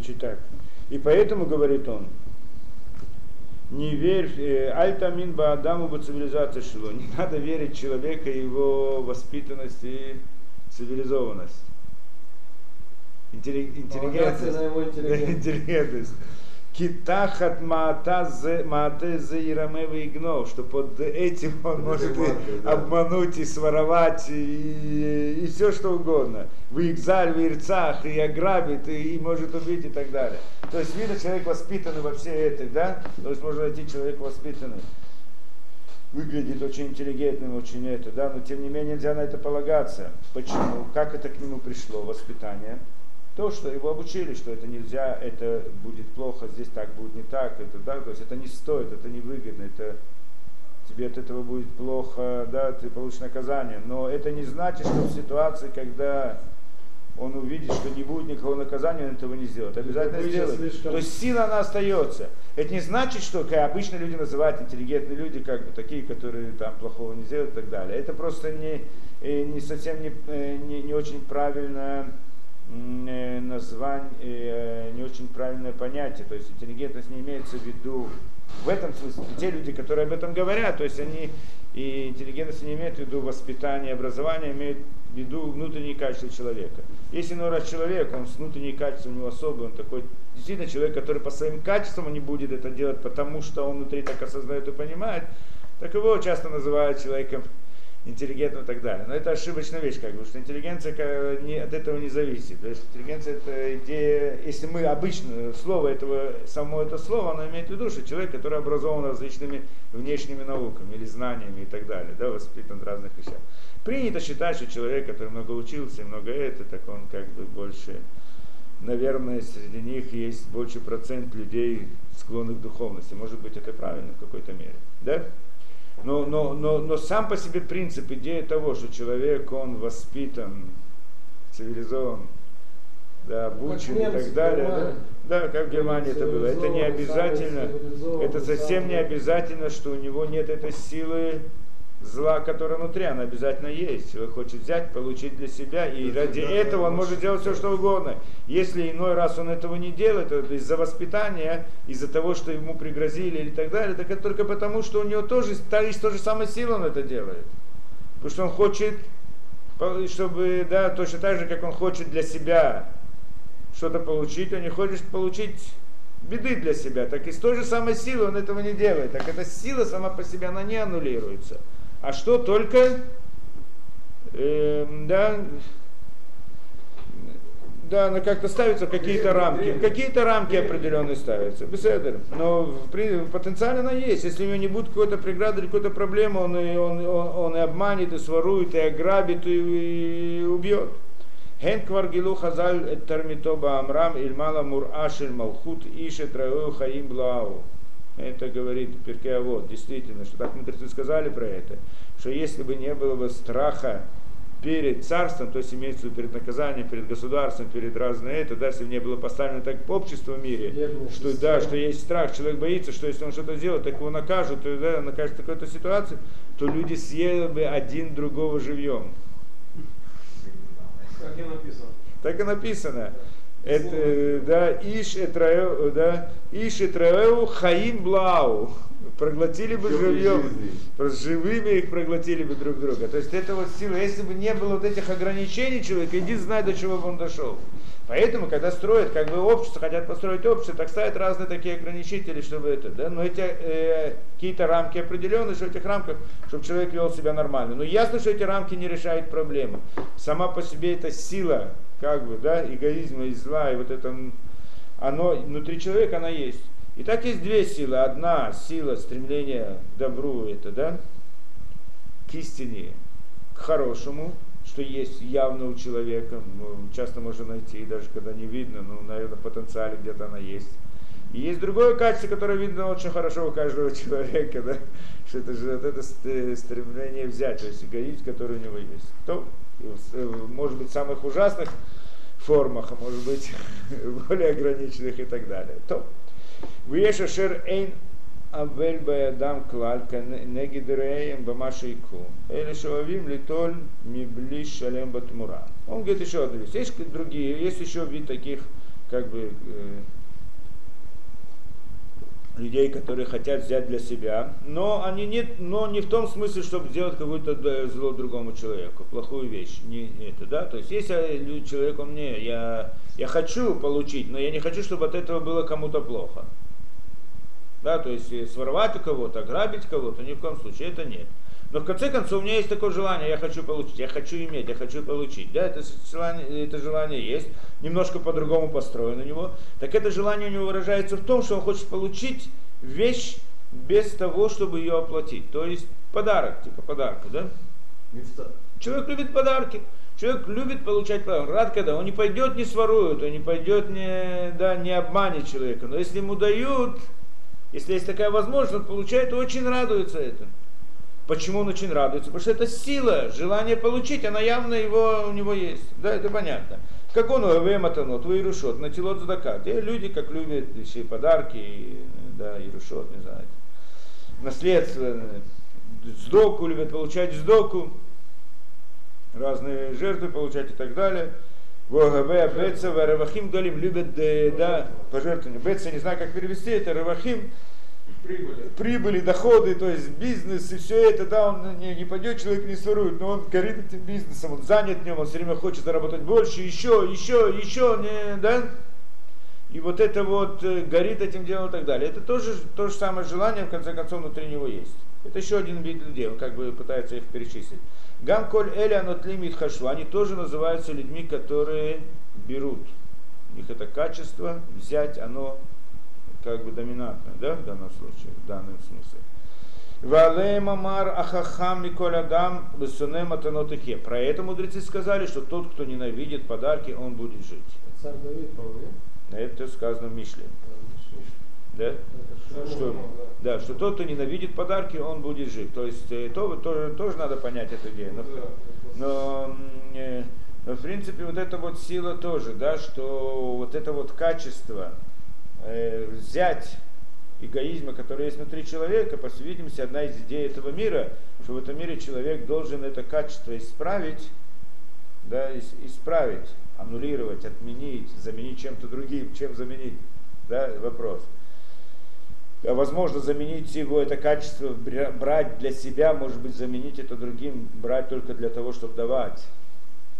Значит так. И поэтому, говорит он, не верь, э, альтамин ба Адаму ба цивилизация шило. Не надо верить человека, его воспитанность и цивилизованность. Интеллигентность. на его интеллигентность. Китахат маата зе ирамевы игнов, что под этим он может и обмануть, и своровать, и, и все что угодно. В Игзаль, в Ирцах, и ограбит, и, и может убить, и так далее. То есть видно, человек воспитанный во все это, да? То есть можно найти человека воспитанный. Выглядит очень интеллигентным, очень это, да, но тем не менее нельзя на это полагаться. Почему? Как это к нему пришло, воспитание? То, что его обучили, что это нельзя, это будет плохо, здесь так будет не так, это, да, то есть это не стоит, это не выгодно, это тебе от этого будет плохо, да, ты получишь наказание. Но это не значит, что в ситуации, когда он увидит, что не будет никакого наказания, он этого не сделает. Обязательно сделает. слишком- То есть сила она остается. Это не значит, что как обычно люди называют интеллигентные люди, как бы такие, которые там плохого не сделают и так далее. Это просто не, э, не совсем не, э, не, не очень правильно название, э, не очень правильное понятие. То есть интеллигентность не имеется в виду в этом смысле. Те люди, которые об этом говорят, то есть они и интеллигентность не имеют в виду воспитание, образование, имеют в виду внутренние качества человека. Если иной раз человек, он с внутренние качества у него особые, он такой действительно человек, который по своим качествам не будет это делать, потому что он внутри так осознает и понимает, так его часто называют человеком интеллигентным и так далее. Но это ошибочная вещь, как бы, что интеллигенция от этого не зависит. То есть интеллигенция это идея, если мы обычно слово этого, само это слово, оно имеет в виду, что человек, который образован различными внешними науками или знаниями и так далее, да, воспитан в разных вещах. Принято считать, что человек, который много учился и много это, так он как бы больше, наверное, среди них есть больше процент людей, склонных к духовности. Может быть, это правильно в какой-то мере. Да? Но, но, но, но сам по себе принцип, идея того, что человек, он воспитан, цивилизован, да, обучен и так далее. Да, да, как в Германии это было. Это не обязательно, это совсем не обязательно, что у него нет этой силы зла, которая внутри, она обязательно есть. Человек хочет взять, получить для себя, и Это ради этого он может делать все, что угодно. Если иной раз он этого не делает, то это из-за воспитания, из-за того, что ему пригрозили или так далее, так это только потому, что у него тоже та- та же самая сила, он это делает. Потому что он хочет, чтобы, да, точно так же, как он хочет для себя что-то получить, он не хочет получить беды для себя, так и с той же самой силой он этого не делает. Так эта сила сама по себе, она не аннулируется. А что только, эм, да, да, она как-то ставятся какие-то рамки. Какие-то рамки определенные ставятся. Беседер. Но в потенциально она есть. Если у него не будет какой-то преграды или какой-то проблемы, он и, он, он, он и обманет, и сворует, и ограбит, и, и убьет. Хен кваргилу хазаль эт тармито баамрам ильмала мурашель малхут ишет раою хаим блау. Это говорит Перкеавод, действительно, что так мудрецы сказали про это, что если бы не было бы страха перед царством, то есть имеется в виду перед наказанием, перед государством, перед разные это, да, если бы не было поставлено так общество в мире, Судебная что да, что есть страх, человек боится, что если он что-то сделает, так его накажут, то, да, накажут в какой-то ситуации, то люди съели бы один другого живьем. Как и написано. Так и написано. Это, э, да, иш этраэу, да, иш этраэу хаим блау. Проглотили бы живьем. живыми их проглотили бы друг друга. То есть это вот сила, если бы не было вот этих ограничений человека, иди знай, до чего бы он дошел. Поэтому, когда строят, как бы общество, хотят построить общество, так ставят разные такие ограничители, чтобы это, да, но эти э, какие-то рамки определенные, что в этих рамках, чтобы человек вел себя нормально. Но ясно, что эти рамки не решают проблему. Сама по себе эта сила, как бы, да, эгоизма и зла, и вот это, оно внутри человека, она есть. И так есть две силы. Одна сила стремления к добру, это, да, к истине, к хорошему, что есть явно у человека, ну, часто можно найти, даже когда не видно, ну, наверное, в потенциале где-то она есть. И есть другое качество, которое видно очень хорошо у каждого человека, да, что это же вот это ст- стремление взять, то есть эгоизм, который у него есть. То, может быть, в самых ужасных формах, а может быть, в более ограниченных и так далее. То, ויש אשר אין אבל בידם כלל כנגד רעיהם במה שיקחו, אלה שאוהבים ליטול מבלי שלם בתמורה. Он говорит еще одну вещь. Есть другие, есть еще вид таких как бы э, людей, которые хотят взять для себя, но они не, но не в том смысле, чтобы сделать какое-то зло другому человеку, плохую вещь. Не это, да? То есть если человек он мне, я, я хочу получить, но я не хочу, чтобы от этого было кому-то плохо. Да, то есть своровать у кого-то, ограбить кого-то, ни в коем случае это нет. Но в конце концов у меня есть такое желание, я хочу получить, я хочу иметь, я хочу получить. Да, это желание, это желание есть, немножко по-другому построено у него. Так это желание у него выражается в том, что он хочет получить вещь без того, чтобы ее оплатить. То есть подарок, типа подарка, да? Человек любит подарки. Человек любит получать подарок. Рад, когда он не пойдет, не сворует, он не пойдет, не, да, не обманет человека. Но если ему дают, если есть такая возможность, он получает, очень радуется этому. Почему он очень радуется? Потому что это сила, желание получить, она явно его, у него есть. Да, это понятно. Как он вемотанот, вейрушот, натилот задака. Те люди, как любят и подарки, да, ирушот, не знаю. Наследство, сдоку любят получать сдоку, разные жертвы получать и так далее. ВГБ, Беца, Равахим Галим любят, да, пожертвования. Беца, не знаю, как перевести это, Равахим, прибыли. прибыли, доходы, то есть бизнес и все это, да, он не, не пойдет, человек не сворует, но он горит этим бизнесом, он занят нем, он все время хочет заработать больше, еще, еще, еще, не, да? И вот это вот э, горит этим делом и так далее. Это тоже то же самое желание, в конце концов, внутри него есть. Это еще один вид людей, он как бы пытается их перечислить. Гамколь Эли Анотлимит Хашу, они тоже называются людьми, которые берут. У них это качество, взять, оно как бы доминантное, да, в данном случае, в данном смысле. Валей мамар ахахам миколь адам бессуне матанотыхе. Про это мудрецы сказали, что тот, кто ненавидит подарки, он будет жить. Царь Давид, Это сказано в Мишле. Да? Что, да, что тот, кто ненавидит подарки, он будет жить. То есть э, то, тоже, тоже надо понять эту идею. Но, но, э, но в принципе вот эта вот сила тоже, да, что вот это вот качество, взять эгоизма, который есть внутри человека, по всей видимости, одна из идей этого мира, что в этом мире человек должен это качество исправить, да, исправить, аннулировать, отменить, заменить чем-то другим, чем заменить, да, вопрос. А возможно, заменить его, это качество, брать для себя, может быть, заменить это другим, брать только для того, чтобы давать.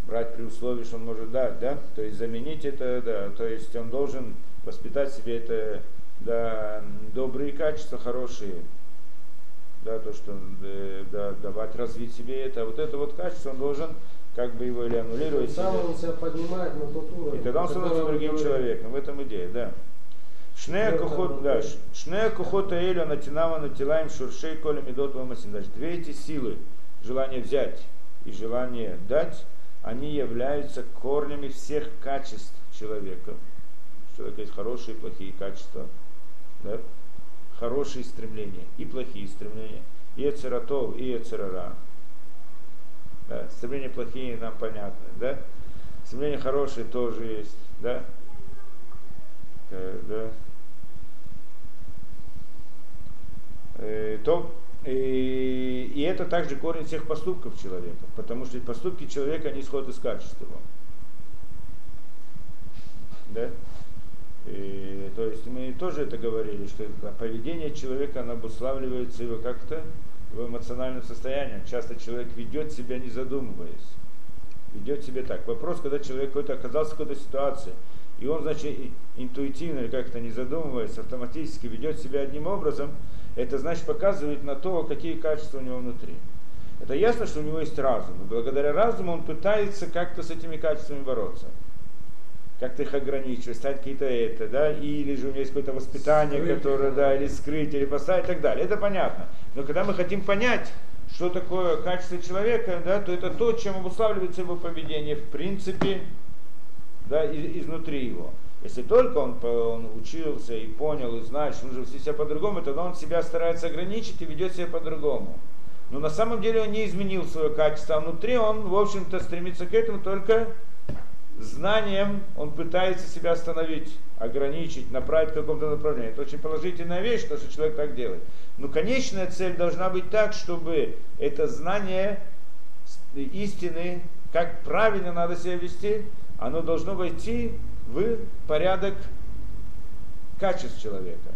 Брать при условии, что он может дать, да? То есть заменить это, да, то есть он должен воспитать себе это да, добрые качества, хорошие, да, то, что э, да, давать развить себе это, вот это вот качество он должен как бы его или аннулировать. Сам он себя поднимает на тот уровень. И тогда он становится другим говорит. человеком. В этом идея, да. Шнея кухот, да, шнея кухота эля натинава натилаем шуршей коля медот вамасин. Значит, две эти силы, желание взять и желание дать, они являются корнями всех качеств человека человека есть хорошие и плохие качества, да? хорошие стремления и плохие стремления, и эцератов, и эцерара. Да? Стремления плохие нам понятны, да? Стремления хорошие тоже есть, да? да? Э, то, и, и это также корень всех поступков человека, потому что поступки человека, они исходят из качества. Да? И, то есть мы тоже это говорили, что поведение человека оно обуславливается его как-то в эмоциональном состоянии. Часто человек ведет себя не задумываясь. Ведет себя так. Вопрос, когда человек какой-то оказался в какой-то ситуации, и он, значит, интуитивно или как-то не задумываясь, автоматически ведет себя одним образом, это значит показывает на то, какие качества у него внутри. Это ясно, что у него есть разум. И благодаря разуму он пытается как-то с этими качествами бороться как-то их ограничивать, стать какие-то это, да, или же у меня есть какое-то воспитание, скрыть, которое, да, или скрыть, или поставить и так далее. Это понятно. Но когда мы хотим понять, что такое качество человека, да, то это то, чем обуславливается его поведение, в принципе, да, из, изнутри его. Если только он, он учился и понял, и знает, что нужно вести себя по-другому, тогда он себя старается ограничить и ведет себя по-другому. Но на самом деле он не изменил свое качество, а внутри он, в общем-то, стремится к этому только знанием он пытается себя остановить, ограничить, направить в каком-то направлении. Это очень положительная вещь, то, что человек так делает. Но конечная цель должна быть так, чтобы это знание истины, как правильно надо себя вести, оно должно войти в порядок качеств человека,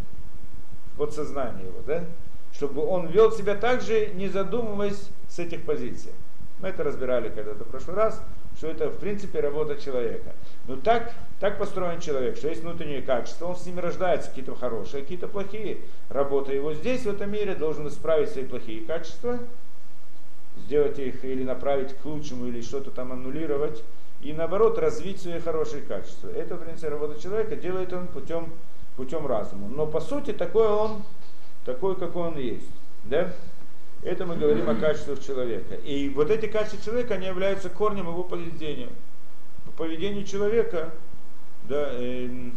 в подсознание его, да? Чтобы он вел себя так же, не задумываясь с этих позиций. Мы это разбирали когда-то в прошлый раз, что это в принципе работа человека. Но так, так построен человек, что есть внутренние качества, он с ними рождается, какие-то хорошие, какие-то плохие. Работа его здесь, в этом мире, должен исправить свои плохие качества, сделать их или направить к лучшему, или что-то там аннулировать, и наоборот развить свои хорошие качества. Это, в принципе, работа человека, делает он путем, путем разума. Но по сути такой он, такой, какой он есть. Да? Это мы говорим о качествах человека. И вот эти качества человека, они являются корнем его поведения. По поведению человека, да, э,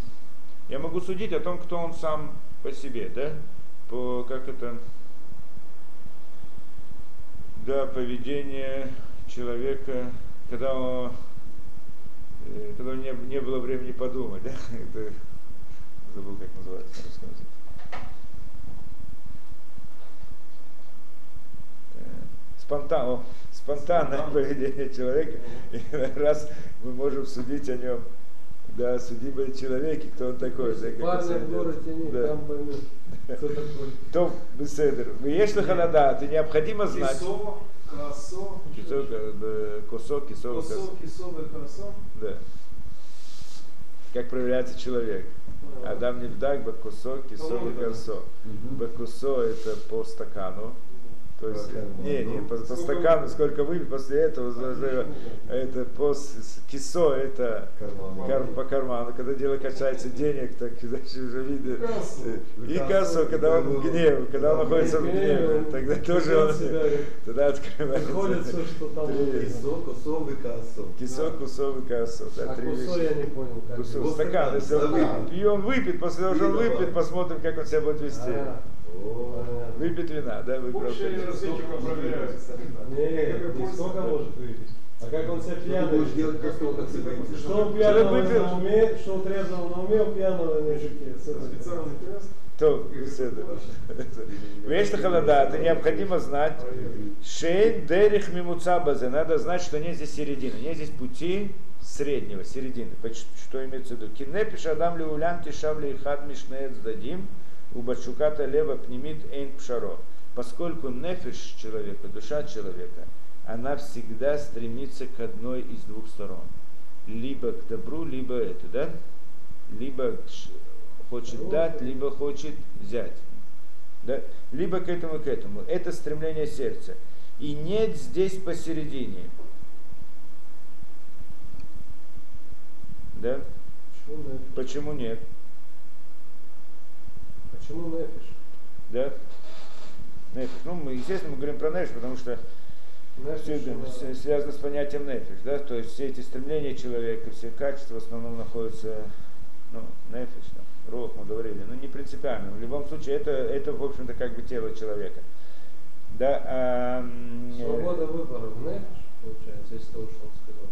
я могу судить о том, кто он сам по себе, да, по, как это, да, поведение человека, когда он, э, когда не, не было времени подумать, да, это, забыл, как называется на русском языке. Спонтан, спонтанное поведение человека. И раз мы можем судить о нем, да, судимый человек, и кто он такой. Да, Парни в городе нет, да. там поймет, кто такой. То, беседер. Есть лоханада, ты необходимо знать. Кисо, косо. Кисо, косо, кисо, косо. Кисо, косо. Да. Как проверяется человек. Адам не вдак, бакусо, кисо, косо. Бакусо это по стакану, то есть, не, не, по, по стакану сколько выпить, после этого это по кисо, это кар, по карману. Когда дело касается денег, так дальше уже видно. И кассу, когда он в гневе, когда он находится в гневе, тогда тоже он тогда открывается. Приходится, что там кисо, кусо, кассо. Кисо, кусо, кассо. А кусо я не понял. Как кусо, стакан, если он выпьет. И он выпьет, после того, что он выпьет, посмотрим, как он себя будет вести. Выпьет вина, да, разведчиком проверяют. Нет, не сколько может выпить. А как он себя пьяный? будешь делать просто как ты Что у пьяного на уме, что у трезвого на уме, у пьяного на языке. Специальный тест. То, Вещь холода, это необходимо знать. Шейн дерих мимуца базе. Надо знать, что нет здесь середины. Нет здесь пути среднего, середины. Что имеется в виду? Кинепиш адам ли улям тишав ли хад мишнеец дадим. У бачуката лева пнемит эйн пшаро. Поскольку нефиш человека, душа человека, она всегда стремится к одной из двух сторон. Либо к добру, либо это, да? Либо хочет дать, либо хочет взять. Да? Либо к этому, к этому. Это стремление сердца. И нет здесь посередине. Да? Почему нет? Почему нефиш? Да? Нефиш. Ну, мы, естественно, мы говорим про нефиш, потому что Нефиш, все это да. связано с понятием нефиш, да, то есть все эти стремления человека, все качества в основном находятся, ну, нефиш, там, рух мы говорили, ну, не принципиально, в любом случае это, это в общем-то, как бы тело человека. Да, а, э, Свобода выбора в нефиш, получается, если то, что он сказал.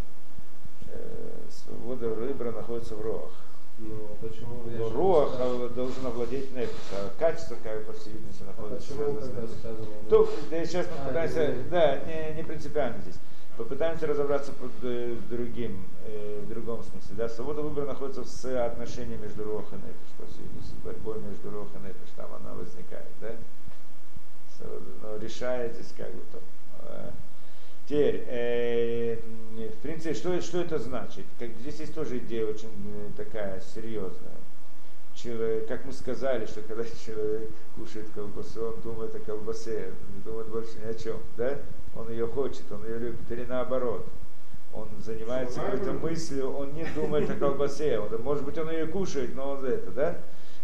э, свобода выбора находится в рох. Ну, почему Но же руах сказал, а, должен овладеть нефиш, а качество, как по всей видимости, а находится почему связано с сказано? То, да, сейчас мы А, пытаемся, не- да, не, не принципиально здесь. Попытаемся разобраться под э, другим, э, в другом смысле. Да? Свобода выбора находится в соотношении между рух и нефиш, по всей видимости, борьбой между рух и нефиш, там она возникает, да? Но решает здесь как бы то. Э, Теперь, э, м, в принципе, что, что это значит? Как, здесь есть тоже идея очень э, такая серьезная. Человек, как мы сказали, что когда человек кушает колбасу, он думает о колбасе, он не думает больше ни о чем, да? Он ее хочет, он ее любит, или наоборот. Он занимается какой-то мыслью, он не думает о колбасе, он, может быть, он ее кушает, но он это, да?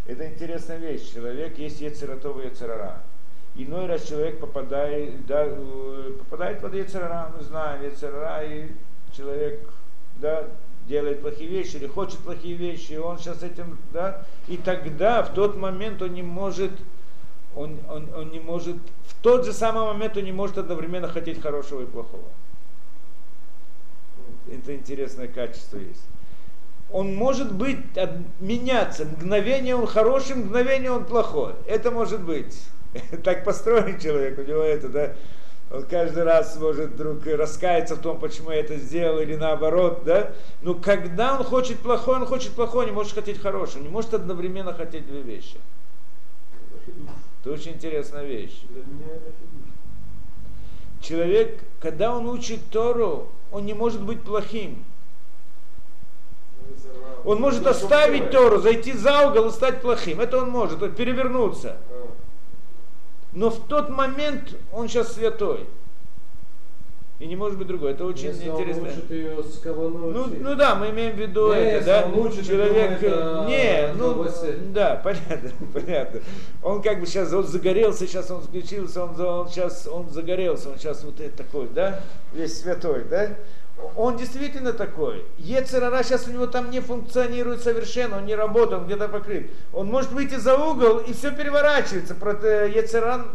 Это интересная вещь. Человек есть Ецератов и Ецерара. Иной раз человек попадает, да, э, попадает под Ецерара, мы знаем, Ецерара, и человек да, делает плохие вещи или хочет плохие вещи, и он сейчас этим, да, и тогда в тот момент он не может, он, он, он не может, в тот же самый момент он не может одновременно хотеть хорошего и плохого. Это интересное качество есть. Он может быть, меняться, мгновение он хороший, мгновение он плохой. Это может быть. Так построен человек, у него это, да. Он каждый раз может вдруг раскаяться в том, почему я это сделал, или наоборот, да? Но когда он хочет плохое, он хочет плохое, не может хотеть хорошее, он не может одновременно хотеть две вещи. Это очень интересная вещь. Человек, когда он учит Тору, он не может быть плохим. Он может оставить Тору, зайти за угол и стать плохим. Это он может, перевернуться. А, Но в тот момент он сейчас святой. И не может быть другой. Это очень Если интересно. он учит ее с каваной. Ну, ну да, мы имеем в виду Не, это, да? он учит, Человек, думает о не, ну, колбасе. да, понятно, понятно. Он как бы сейчас, он загорелся, сейчас он включился, он, он сейчас, он загорелся, он сейчас вот это такой, да? Весь святой, да? Он действительно такой. Ецерара сейчас у него там не функционирует совершенно, он не работает, он где-то покрыт. Он может выйти за угол, и все переворачивается. Ецеран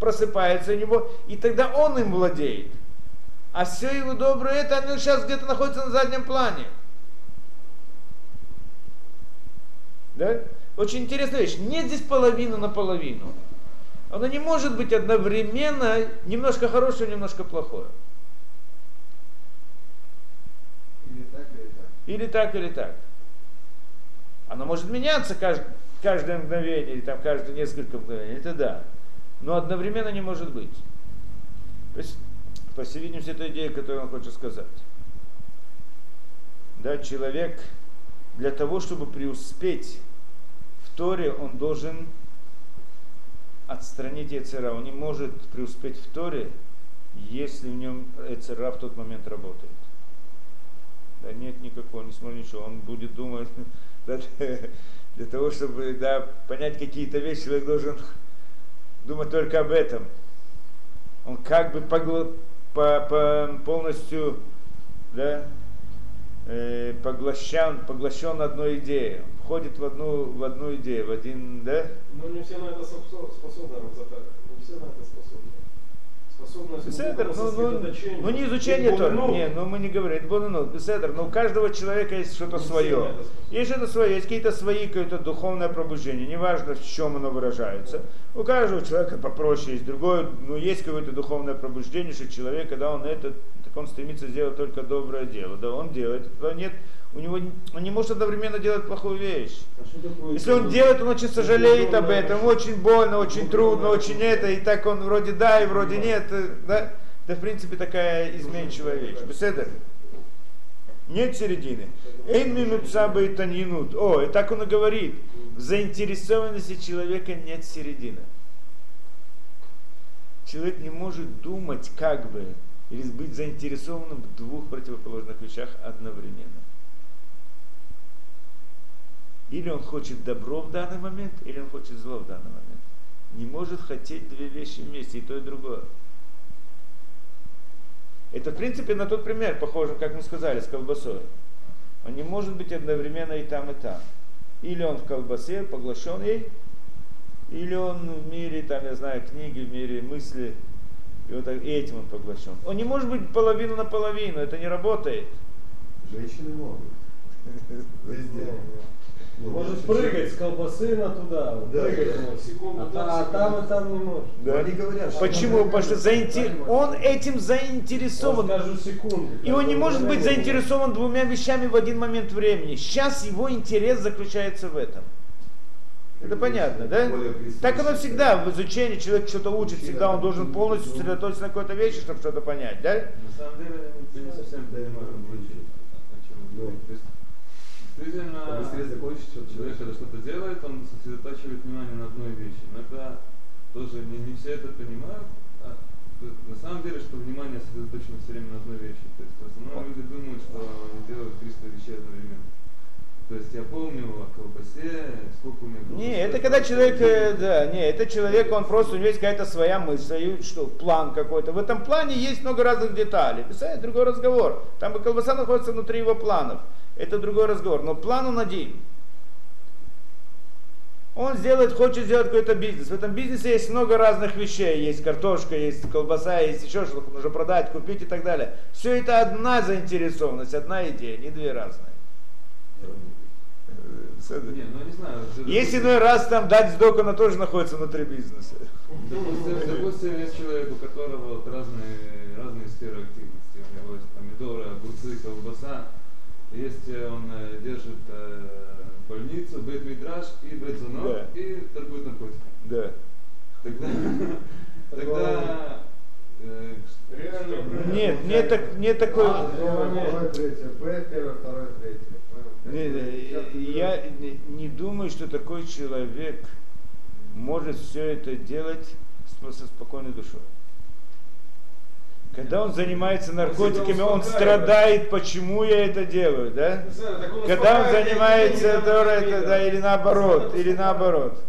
просыпается у него, и тогда он им владеет. А все его доброе это, оно сейчас где-то находится на заднем плане. Да? Очень интересная вещь. Нет здесь половину на половину. Оно не может быть одновременно немножко хорошее, немножко плохое. Или так, или так. Или так. Оно может меняться кажд- каждое мгновение, или там каждые несколько мгновений, это да. Но одновременно не может быть. То есть, по всей видимости, это идея, которую он хочет сказать. Да, человек для того, чтобы преуспеть в Торе, он должен отстранить Эцера. Он не может преуспеть в Торе, если в нем Эцера в тот момент работает. Да нет никакого, не смотри ничего. Он будет думать, для того, чтобы да, понять какие-то вещи, человек должен думать только об этом. Он как бы погла- по, по- полностью да, э, поглощен, поглощен одной идеей. Входит в одну, в одну идею, в один, да? Но не все на это способ- способны, Рамзатар. Не все на это способны. Способность Беседер, ну, ну, ну не изучение Торы, глубину. не, ну мы не говорим, это Бонанут, Беседер, но у каждого человека есть что-то свое. Есть что-то свое, есть какие-то свои, какое-то духовное пробуждение, неважно в чем оно выражается. У каждого человека попроще есть другое, но есть какое-то духовное пробуждение, что человек, когда он это, так он стремится сделать только доброе дело. Да, он делает, а нет, у него, не- он не может одновременно делать плохую вещь. А Если он делает, он очень сожалеет об этом, очень больно, очень трудно, очень это, и так он вроде да, и вроде нет, э, да? Это в принципе такая изменчивая вещь. Беседер? Нет середины. Эйн минут саба и таньянут. О, и так он и говорит. В заинтересованности человека нет середины. Человек не может думать как бы, или быть заинтересованным в двух противоположных вещах одновременно. Или он хочет добро в данный момент, или он хочет зло в данный момент. Не может хотеть две вещи вместе, и то, и другое. Это, в принципе, на тот пример, похоже, как мы сказали, с колбасой. Он не может быть одновременно и там, и там. Или он в колбасе, поглощен ей, или он в мире, там, я знаю, книги, в мире мысли, и, вот так- и этим он поглощен. Он не может быть половину на половину, это не работает. Женщины могут. Везде. Может прыгать с колбасы на туда, Да, прыгать да. может. Секунду, а, да, а там и там не может. Но они говорят, что Почему? Потому что заинте- он этим заинтересован. Скажу секунду. И он не может быть заинтересован двумя вещами в один момент времени. Сейчас его интерес заключается в этом. Это понятно, да? Так оно да. всегда в изучении, человек что-то учит, всегда он должен полностью сосредоточиться на какой-то вещи, чтобы что-то понять, да? На самом деле, не совсем понимаю, действительно, Побыстрее закончить, что человек, когда что-то делает, он сосредотачивает внимание на одной вещи. Но это тоже не, не все это понимают. А, на самом деле, что внимание сосредоточено все время на одной вещи. То есть, в основном люди думают, что они делают 300 вещей одновременно. То есть я помню о колбасе, сколько у меня колбасы. Не, это когда человек, э, да, не, это человек, он просто, у него есть какая-то своя мысль, что, план какой-то. В этом плане есть много разных деталей. Писать другой разговор. Там бы колбаса находится внутри его планов. Это другой разговор. Но план он один. Он сделает, хочет сделать какой-то бизнес. В этом бизнесе есть много разных вещей. Есть картошка, есть колбаса, есть еще что-то, нужно продать, купить и так далее. Все это одна заинтересованность, одна идея, не две разные. Не, ну не знаю. Есть иной раз там дать сдоку, она тоже находится внутри бизнеса. Допустим, допустим, есть человек, у которого разные, разные сферы активности. У него есть помидоры, огурцы, колбаса. Есть э, он э, держит э, больницу, бет мидраж и бет Да. и торгует наркотиками. Да. Тогда, тогда Реально. Нет, не, так, не такой... А, первое, второе, третье. Б, первое, второе, третье. Понял? Не, не, Я не, думаю, что такой человек может все это делать со спокойной душой. Когда он занимается наркотиками, он страдает, почему я это делаю, да? Когда он занимается это, да, или наоборот, или наоборот.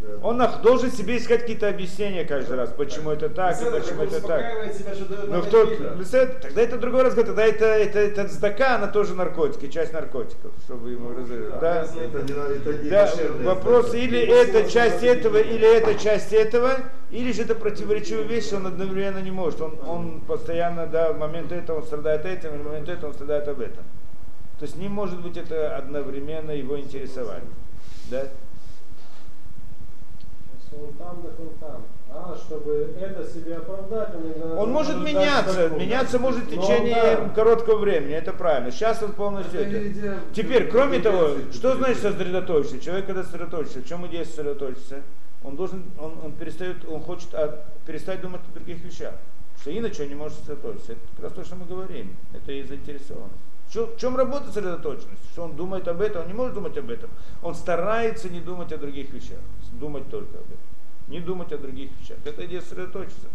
Да. Он должен себе искать какие-то объяснения каждый раз, почему это так, и почему это так. Но кто, Беседа, тогда это другой разговор, тогда это, это, это сдака, она тоже наркотики, часть наркотиков, чтобы ему. Да? Это не Да, душевное вопрос или это часть этого, или это часть этого, или же это противоречивые вещи, он одновременно не может. Он, он постоянно, да, в момент этого он страдает этим, в момент этого он страдает об этом. То есть не может быть это одновременно его интересовать. Да? Там, так он там. А чтобы это себе оправдать, он иногда... Он может меняться, меняться может в Но течение да. короткого времени, это правильно. Сейчас он полностью Это это. Теперь, кроме того, что значит сосредоточиться? Человек, когда сосредоточится, в чем идея сосредоточиться? Он должен, он, он перестает, он хочет от- перестать думать о других вещах. Что иначе он не может сосредоточиться. Это как раз то, что мы говорим. Это и заинтересованность. В чем, в чем работа сосредоточенности? Что он думает об этом, он не может думать об этом. Он старается не думать о других вещах. Думать только об этом. Не думать о других вещах. Это идея сосредоточиться.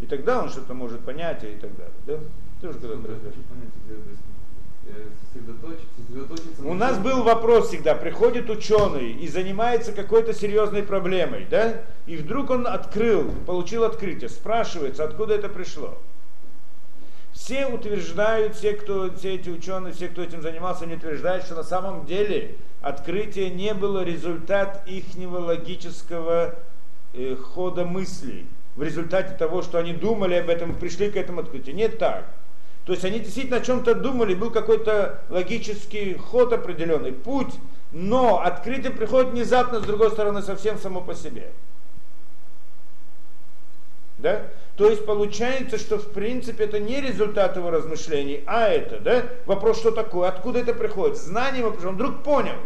И тогда он что-то может понять и так далее. Да? Ты уже когда-то Я разберешь. хочу понять идею, то есть, э, сосредоточиться, У на нас был вопрос всегда, приходит ученый и занимается какой-то серьезной проблемой, да? И вдруг он открыл, получил открытие, спрашивается, откуда это пришло. Все утверждают, все, кто, все эти ученые, все, кто этим занимался, они утверждают, что на самом деле открытие не было результат ихнего логического хода мыслей. В результате того, что они думали об этом, пришли к этому открытию. Нет так. То есть они действительно о чем-то думали, был какой-то логический ход определенный, путь, но открытие приходит внезапно, с другой стороны, совсем само по себе. Да? То есть получается, что в принципе это не результат его размышлений, а это, да? Вопрос, что такое, откуда это приходит? Знанием, он вдруг понял.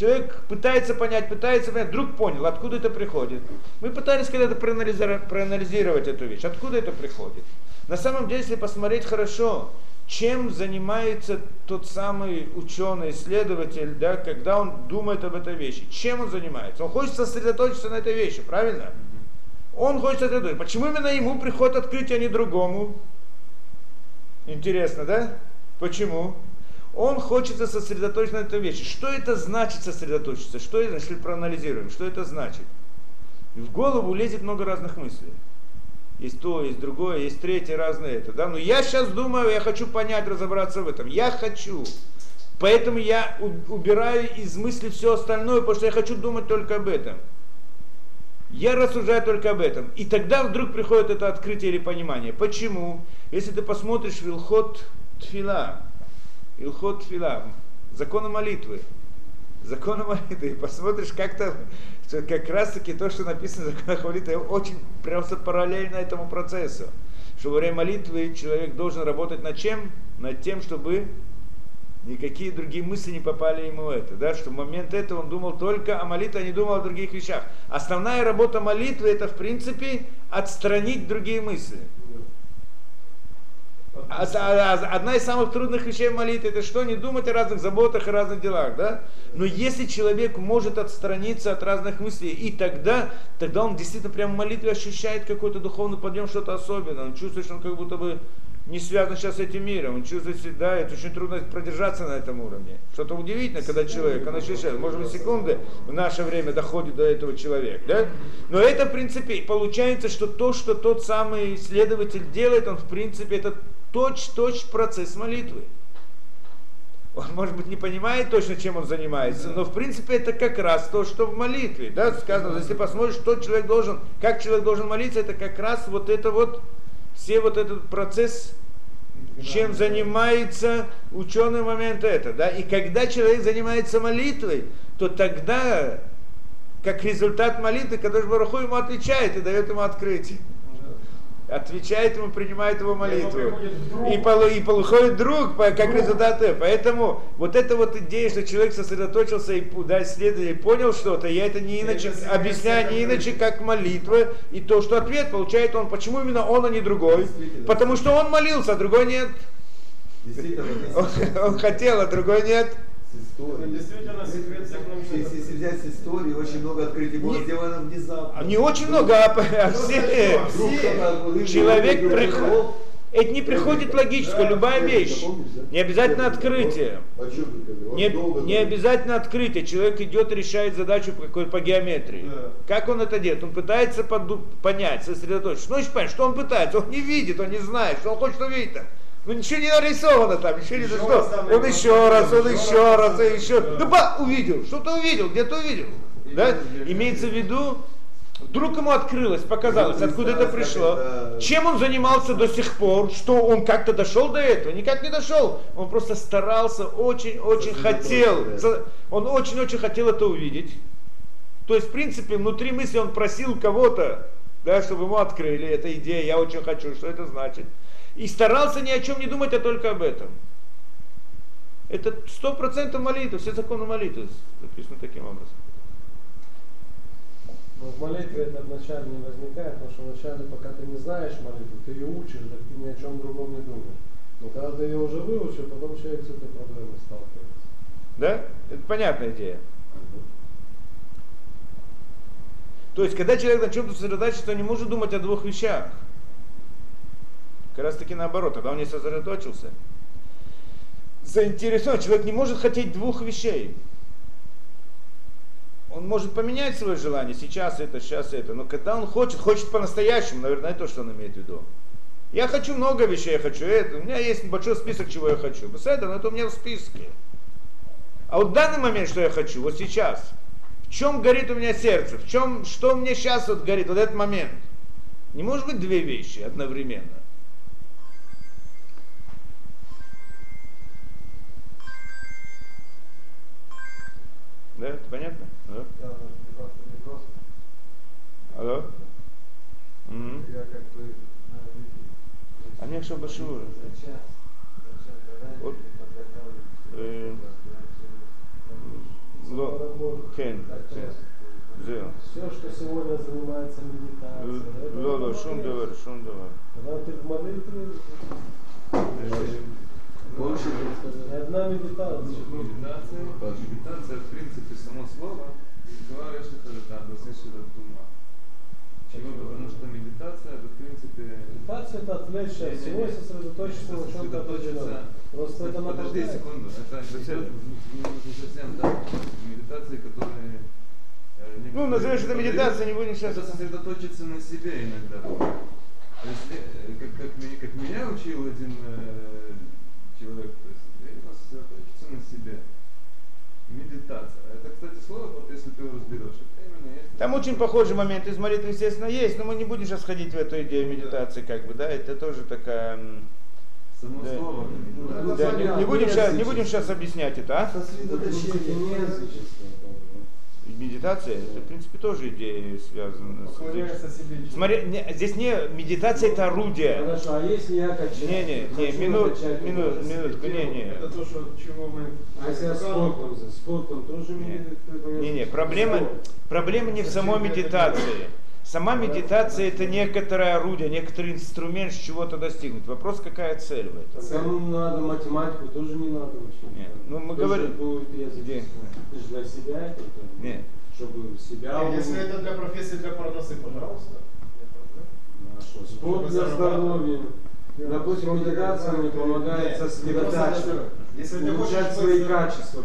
Человек пытается понять, пытается понять, вдруг понял, откуда это приходит. Мы пытались когда-то проанализировать, проанализировать эту вещь, откуда это приходит. На самом деле, если посмотреть хорошо, чем занимается тот самый ученый, исследователь, да, когда он думает об этой вещи, чем он занимается? Он хочет сосредоточиться на этой вещи, правильно? Он хочет сосредоточиться. Почему именно ему приходит открытие, а не другому? Интересно, да? Почему? Он хочет сосредоточиться на этой вещи. Что это значит сосредоточиться? Что это, если проанализируем, что это значит? В голову лезет много разных мыслей. Есть то, есть другое, есть третье, разное это. Да? Но я сейчас думаю, я хочу понять, разобраться в этом. Я хочу. Поэтому я убираю из мысли все остальное, потому что я хочу думать только об этом. Я рассуждаю только об этом. И тогда вдруг приходит это открытие или понимание. Почему? Если ты посмотришь в Илхот Тфила, Илхот Тфила, законы молитвы, законы молитвы, и посмотришь как-то, как раз таки то, что написано в законах молитвы, очень просто параллельно этому процессу. Что во время молитвы человек должен работать над чем? Над тем, чтобы никакие другие мысли не попали ему в это, да, что в момент этого он думал только о молитве, а не думал о других вещах. Основная работа молитвы это в принципе отстранить другие мысли. Одна из самых трудных вещей в молитве это что? Не думать о разных заботах и разных делах, да? Но если человек может отстраниться от разных мыслей, и тогда, тогда он действительно прямо в молитве ощущает какой-то духовный подъем, что-то особенное. Он чувствует, что он как будто бы не связан сейчас с этим миром. Он чувствует, себя, да, это очень трудно продержаться на этом уровне. Что-то удивительно, когда человек, он ощущает, может быть, секунды в наше время доходит до этого человека, да? Но это, в принципе, получается, что то, что тот самый исследователь делает, он, в принципе, это точь-точь процесс молитвы. Он, может быть, не понимает точно, чем он занимается, но, в принципе, это как раз то, что в молитве. Да? Сказано, если посмотришь, что человек должен, как человек должен молиться, это как раз вот это вот, все вот этот процесс, чем занимается ученый момент это. Да? И когда человек занимается молитвой, то тогда как результат молитвы, когда Бараху ему отвечает и дает ему открытие. Отвечает ему, принимает его молитву. И, полу, и получает друг, по- как результат этого. Поэтому вот эта вот идея, что человек сосредоточился и да, исследовал, и понял что-то, я это не иначе объясняю не иначе, как молитва. И то, что ответ получает он. Почему именно он, а не другой? Потому что он молился, а другой нет. Действительно, Он, он хотел, а другой нет. Действительно, секрет всех Если, если взять с истории, очень много открытий было Не- сделано внезапно. Не очень много, а, все. Человек приходит. Это не приходит логически, любая вещь. Не обязательно открытие. Не, не обязательно открытие. Человек идет и решает задачу по, по геометрии. Да. Как он это делает? Он пытается поду- понять, сосредоточиться. Ну, понять, что он пытается? Он не видит, он не знает, что он хочет увидеть там. Ну ничего не нарисовано там, ничего не Еще что. Он и еще раз, он еще еще раз, и еще. да. Да ба, увидел, что-то увидел, где-то увидел. Да? Имеется в виду, вдруг ему открылось, показалось, откуда это пришло. Чем он занимался до сих пор, что он как-то дошел до этого? Никак не дошел. Он просто старался, очень-очень хотел. Он очень-очень хотел это увидеть. То есть, в принципе, внутри мысли он просил кого-то, да, чтобы ему открыли. Эта идея, я очень хочу, что это значит. И старался ни о чем не думать, а только об этом. Это сто процентов молитва, все законы молитвы записаны таким образом. Но в молитве это вначале не возникает, потому что вначале, пока ты не знаешь молитву, ты ее учишь, так ты ни о чем другом не думаешь. Но когда ты ее уже выучил, потом человек с этой проблемой сталкивается. Да? Это понятная идея. То есть, когда человек на чем-то сосредоточится, он не может думать о двух вещах. Как раз таки наоборот, тогда он не сосредоточился. Заинтересован. Человек не может хотеть двух вещей. Он может поменять свое желание, сейчас это, сейчас это, но когда он хочет, хочет по-настоящему, наверное, это то, что он имеет в виду. Я хочу много вещей, я хочу это, у меня есть большой список, чего я хочу. Представляете, но это у меня в списке. А вот в данный момент, что я хочу, вот сейчас, в чем горит у меня сердце, в чем, что мне сейчас вот горит, вот этот момент. Не может быть две вещи одновременно. Да, это понятно? Алло? Алло? Мгм. Я как бы. А мне что заранее Вот. Э. Ло, Кен. Все, что сегодня занимается медитацией. Лоло, молитва. шум давай, шум давай. Когда ты в молитве, Больше это одна медитация. Медитация, медитация, в принципе, само слово, Тора решит это относительно дума. Почему? Потому что медитация, это, в принципе, Медитация это отвлечься от всего и сосредоточиться на чем-то определенном. Просто это Подожди направляет. секунду, это не совсем так. Медитации, которые... Ну, назовешь это подают, медитацией, не будем сейчас... Это сосредоточиться на себе иногда. Если, э, как, как, меня, как меня учил один э, человек, то есть именно сосредоточиться на себе. Медитация. Это, кстати, слово, вот если ты его разберешь, это именно есть. Там очень похожий момент из молитвы, естественно, есть, но мы не будем сейчас ходить в эту идею медитации, как бы, да, это тоже такая... Само Да. слово. Ну, да, не, не будем сейчас, не будем сейчас объяснять это, а? сосредоточение не язычество Медитация, это, в принципе, тоже идея связана с... Себе. Смотри, не- здесь не медитация это орудие. Хорошо, а если я качаю? Не, не, не, минут, минут, минутку, не, не. Это то, что, чего мы... А если я спортом, спортом тоже Не. Не, не, проблема, проблема не в самой медитации. Сама медитация это некоторое орудие, некоторый инструмент с чего-то достигнуть. Вопрос, какая цель в этом. Кому надо математику, тоже не надо учить. Нет, ну, мы Тоже говорим-. Где? Ты же для себя это, это, Нет. чтобы себя... Не, Если это для профессии, для парносы, пожалуйста. Нет. Ну, Спорт для здоровья. Допустим, медитация мне помогает Нет, сосредотачиваться, Если ты хочешь улучшать свои качества.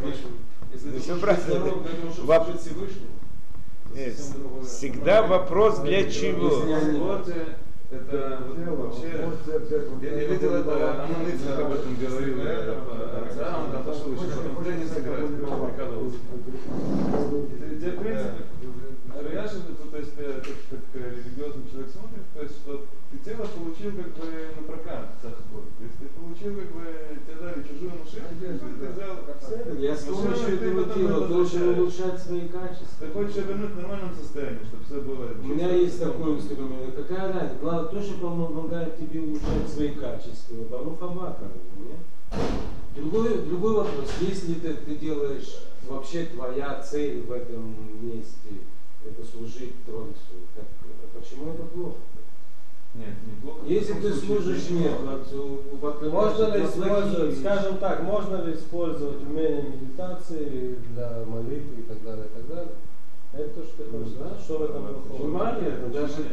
Если ты хочешь быть правильно. здоров для того, чтобы Воп- служить Всевышнему, то Нет, совсем другое Всегда вопрос для чего. Не- Спорте это вообще... Я, видел это, Аманыцин об этом говорил, э, отца, он там пошел еще в теннис играть, прикалывался. В принципе, реально, то есть, э, как, как э, религиозный человек смотрит, то есть что ты тело получил как бы на прокат Сахабой. То есть ты получил как бы, тебе дали чужую машину, бы, ты взял Я с помощью этого тела должен улучшать свои качества. Ты хочешь вернуть в нормальном состоянии, чтобы все было У меня есть такой инструмент. Какая разница? Главное, то, что помогает тебе улучшать свои качества. Барух Аба, как бы, нет? Другой, другой вопрос. Если ты, ты делаешь, вообще твоя цель в этом месте, это служить Творцу, так, почему это плохо? Нет, неплохо. В Если ты служишь. Творцу, вот это Можно ли использовать, скажем так, можно ли использовать умение медитации для молитвы и так далее, и так далее? Это то, что ты Ну хочешь да. сказать. Что в этом плохого? Внимание, это даже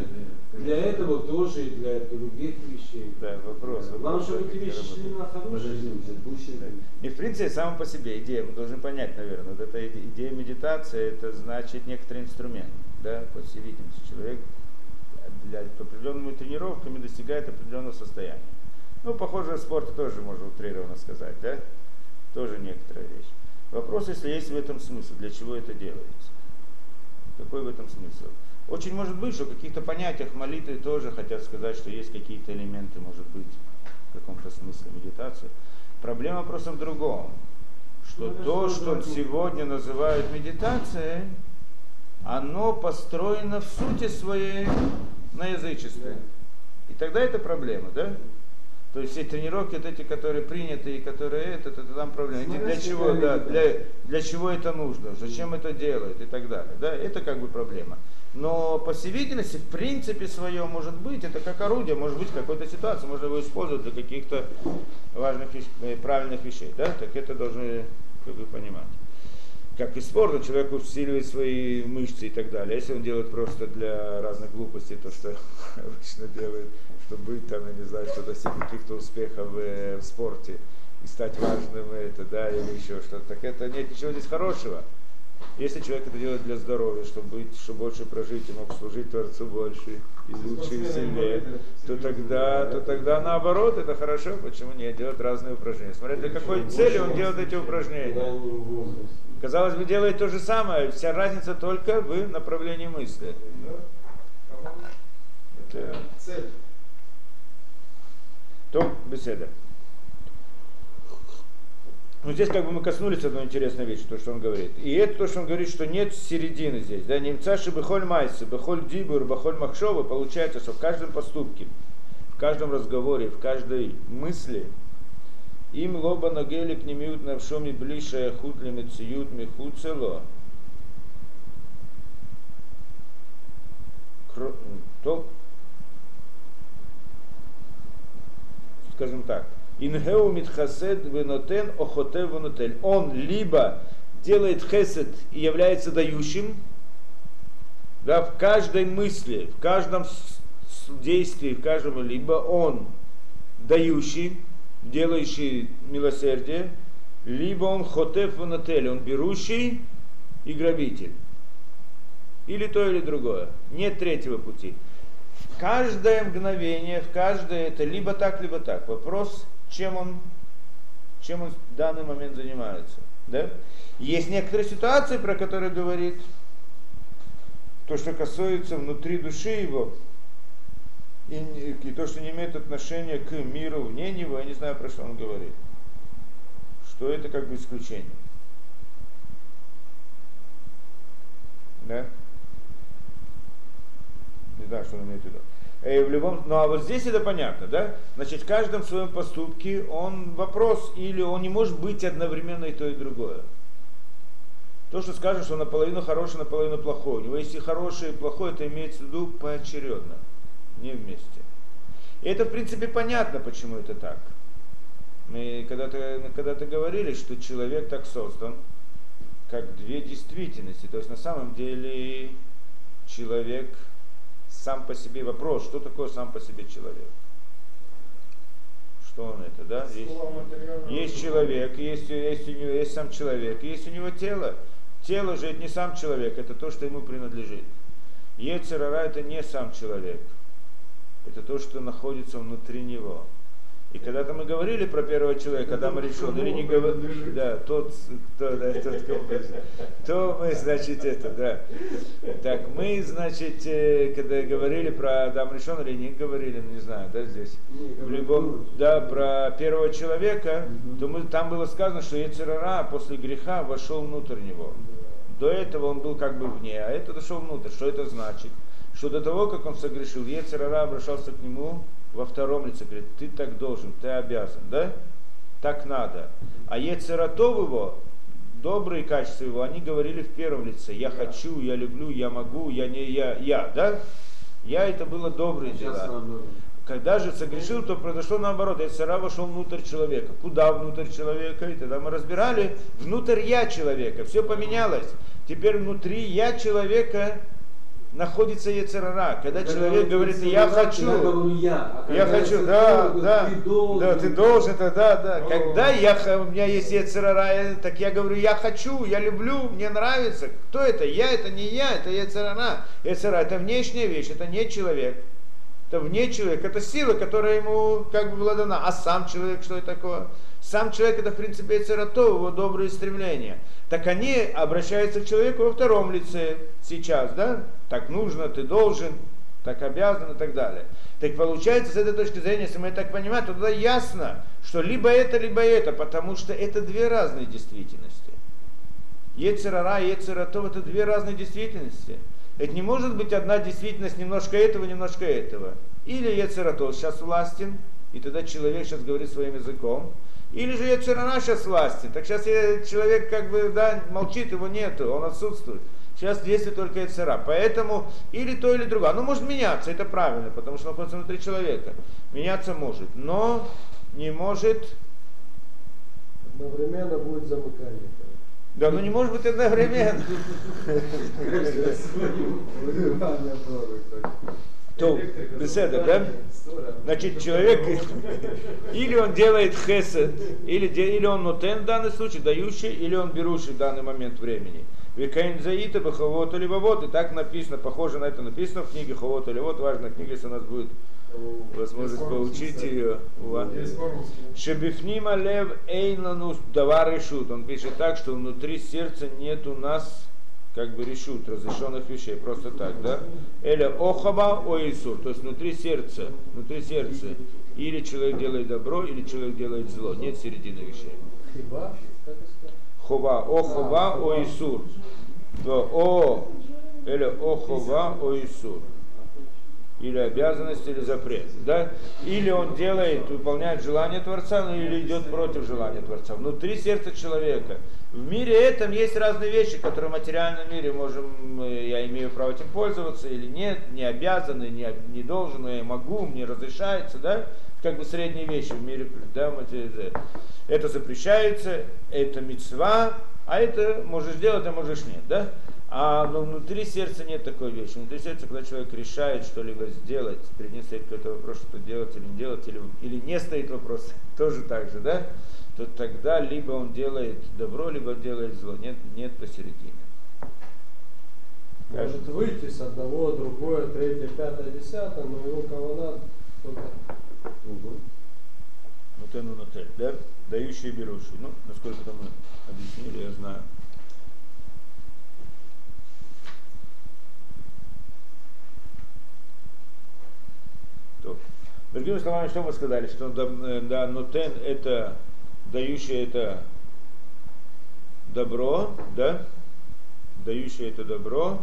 для этого тоже и для других вещей. Да, вопрос. Главное, чтобы эти вещи шли на хорошие. Да. И в принципе, сам по себе идея, мы должны понять, наверное, вот эта иде- идея медитации, это значит некоторый инструмент, да, по всей видимости, человек для определенными тренировками достигает определенного состояния. Ну, похоже, спорт тоже можно утрированно сказать, да, тоже некоторая вещь. Вопрос, если есть в этом смысл, для чего это делается. Какой в этом смысл? Очень может быть, что в каких-то понятиях молитвы тоже хотят сказать, что есть какие-то элементы, может быть, в каком-то смысле медитации. Проблема просто в другом, что Ну, то, что сегодня называют медитацией, оно построено в сути своей на язычестве. И тогда это проблема, да? То есть все тренировки, вот эти, которые приняты и которые это, это, там проблема. Смотря Для чего, да, для, для чего это нужно, зачем это делает и так далее. Да? Это как бы проблема. Но по всей видимости, в принципе своем может быть, это как орудие, может быть в какой-то ситуации, можно его использовать для каких-то важных, вещ- э, правильных вещей. Да? Так это должны как бы понимать. Как и спорт, человек усиливает свои мышцы и так далее. Если он делает просто для разных глупостей, то, что обычно делает, чтобы быть там, я не знаю, что достичь каких-то успехов э, в спорте и стать важным, это, да, или еще что-то, так это нет ничего здесь хорошего. Если человек это делает для здоровья, чтобы быть, чтобы больше прожить и мог служить Творцу больше и лучше и сильнее, то тогда, то тогда наоборот, это хорошо. Почему нет? Делать разные упражнения. Смотря для какой цели он делает эти упражнения. Казалось бы, делает то же самое, вся разница только в направлении мысли. Это цель. То беседа. Ну, здесь как бы мы коснулись одной интересной вещи, то, что он говорит. И это то, что он говорит, что нет середины здесь. Да? Немца бехоль майсы, бехоль дибур, бехоль махшова. Получается, что в каждом поступке, в каждом разговоре, в каждой мысли им лоба нагели пнемиют навшоми блише худ лимециют михуд цело. Кро- То, скажем так, Ингеу митхасед венотен охоте венотель. Он либо делает хесед и является дающим, да, в каждой мысли, в каждом действии, в каждом, либо он дающий, делающий милосердие, либо он хотев венотель, он берущий и грабитель. Или то, или другое. Нет третьего пути. Каждое мгновение, в каждое это либо так, либо так. Вопрос, чем он, чем он в данный момент занимается. Да? Есть некоторые ситуации, про которые говорит, то, что касается внутри души его, и, и то, что не имеет отношения к миру вне него, я не знаю, про что он говорит. Что это как бы исключение. Да? Знаю, что он имеет в виду. Э, в любом, ну а вот здесь это понятно, да? Значит, в каждом своем поступке он вопрос, или он не может быть одновременно и то, и другое. То, что скажешь, что наполовину хороший, наполовину плохой. У него есть и хорошее, и плохое, это имеется в виду поочередно, не вместе. И это, в принципе, понятно, почему это так. Мы когда-то когда говорили, что человек так создан, как две действительности. То есть на самом деле человек сам по себе вопрос, что такое сам по себе человек? Что он это, да? Есть, есть человек, есть, есть, у него, есть сам человек, есть у него тело. Тело же это не сам человек, это то, что ему принадлежит. Ецерара это не сам человек, это то, что находится внутри него. И когда-то мы говорили про первого человека, Адама решен, или не говорили, да, тот, кто, да, тот, кому то мы, значит, это, да. Так, мы, значит, э, когда говорили про Адам решен или не говорили, не знаю, да, здесь, в любом, да, про первого человека, то мы, там было сказано, что Ецерара после греха вошел внутрь него. До этого он был как бы вне, а это дошел внутрь. Что это значит? Что до того, как он согрешил, Ецерара обращался к нему во втором лице, говорит, ты так должен, ты обязан, да? Так надо. А Ецератов его, добрые качества его, они говорили в первом лице, я хочу, я люблю, я могу, я не я, я, да? Я это было добрые дела. Когда же согрешил, то произошло наоборот. Яцера вошел внутрь человека. Куда внутрь человека? И тогда мы разбирали внутрь я человека. Все поменялось. Теперь внутри я человека находится Ецерара. Когда человек говорит, я Когда хочу, я, а я когда хочу, да, говорю, да, ты должен, да, ты должен, да, да, да. О. Когда я, у меня есть Ецерара, так я говорю, я хочу, я люблю, мне нравится. Кто это? Я, это не я, это Ецерара. Ецерара, это внешняя вещь, это не человек. Это вне человека, это сила, которая ему как бы была дана. А сам человек, что это такое? Сам человек это в принципе Ецератов, его добрые стремления. Так они обращаются к человеку во втором лице сейчас, да? Так нужно, ты должен, так обязан и так далее. Так получается, с этой точки зрения, если мы так понимаем, то тогда ясно, что либо это, либо это, потому что это две разные действительности. Ецерара и Ецератов это две разные действительности. Это не может быть одна действительность немножко этого, немножко этого. Или Ецератов сейчас властен, и тогда человек сейчас говорит своим языком. Или же Ецерара сейчас властен. Так сейчас человек как бы да, молчит, его нету, он отсутствует. Сейчас действует только Ецера. Поэтому или то, или другое. Оно может меняться, это правильно, потому что находится внутри человека. Меняться может, но не может Одновременно будет замыкание. да, ну не может быть одновременно. То, беседа, да? Значит, человек или он делает хесед, или, или он нотен в данный случай, дающий, или он берущий в данный момент времени. Векаин заита бахавот или вот, и так написано, похоже на это написано в книге Хавот или вот, важная книга, если у нас будет возможность поучить ее. Шебифнима лев эйнланус давар решут. Он пишет так, что внутри сердца нет у нас как бы решут разрешенных вещей, просто так, да? Эля охаба о Исур, то есть внутри сердца, внутри сердца. Или человек делает добро, или человек делает зло. Нет середины вещей. Хова, о хова, о Исур. О, или о хова, о Исур. Или обязанность, или запрет. Да? Или он делает, выполняет желание Творца, ну, или идет против желания Творца. Внутри сердца человека. В мире этом есть разные вещи, которые в материальном мире можем, э, я имею право этим пользоваться или нет, не обязаны, не, не должен, я могу, мне разрешается, да? Как бы средние вещи в мире, да, в матери- это запрещается, это мецва, а это можешь делать, а можешь нет, да? А но внутри сердца нет такой вещи. Внутри сердца, когда человек решает что-либо сделать, перед ним стоит какой-то вопрос, что делать или не делать, или, или не стоит вопрос, тоже так же, да? То тогда либо он делает добро, либо он делает зло. Нет, нет посередине. Может выйти с одного, другое, третье, пятое, десятое, но его кавана только Нотену нотель, да? Дающий и берущий. Ну, насколько там мы объяснили, я знаю. То. Другими словами, что мы сказали? Что э, да, нотен это дающий это добро, да? Дающий это добро,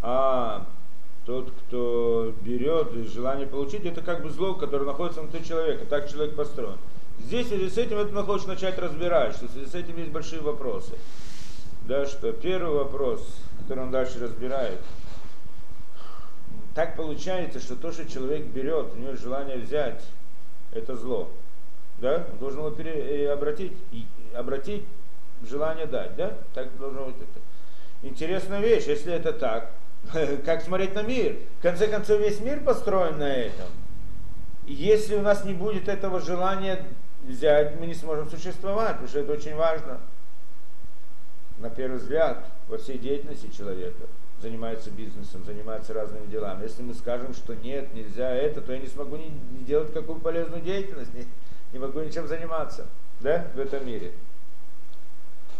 а тот, кто берет желание получить, это как бы зло, которое находится внутри человека. Так человек построен. Здесь в связи с этим мы хочешь начать разбирать, что в связи с этим есть большие вопросы. Да, что первый вопрос, который он дальше разбирает, так получается, что то, что человек берет, у него желание взять, это зло. Да? Он должен его пере, э, обратить, обратить желание дать. Да? Так должно быть это. Интересная вещь, если это так, как смотреть на мир? В конце концов, весь мир построен на этом. Если у нас не будет этого желания взять, мы не сможем существовать, потому что это очень важно. На первый взгляд, во всей деятельности человека занимается бизнесом, занимается разными делами. Если мы скажем, что нет, нельзя это, то я не смогу не, не делать какую полезную деятельность. Не- не могу ничем заниматься, да, в этом мире.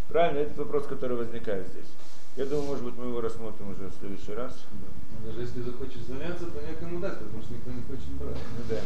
Правильно, это вопрос, который возникает здесь. Я думаю, может быть, мы его рассмотрим уже в следующий раз. Даже если захочешь заняться, то некому дать, потому что никто не хочет брать. Ну да.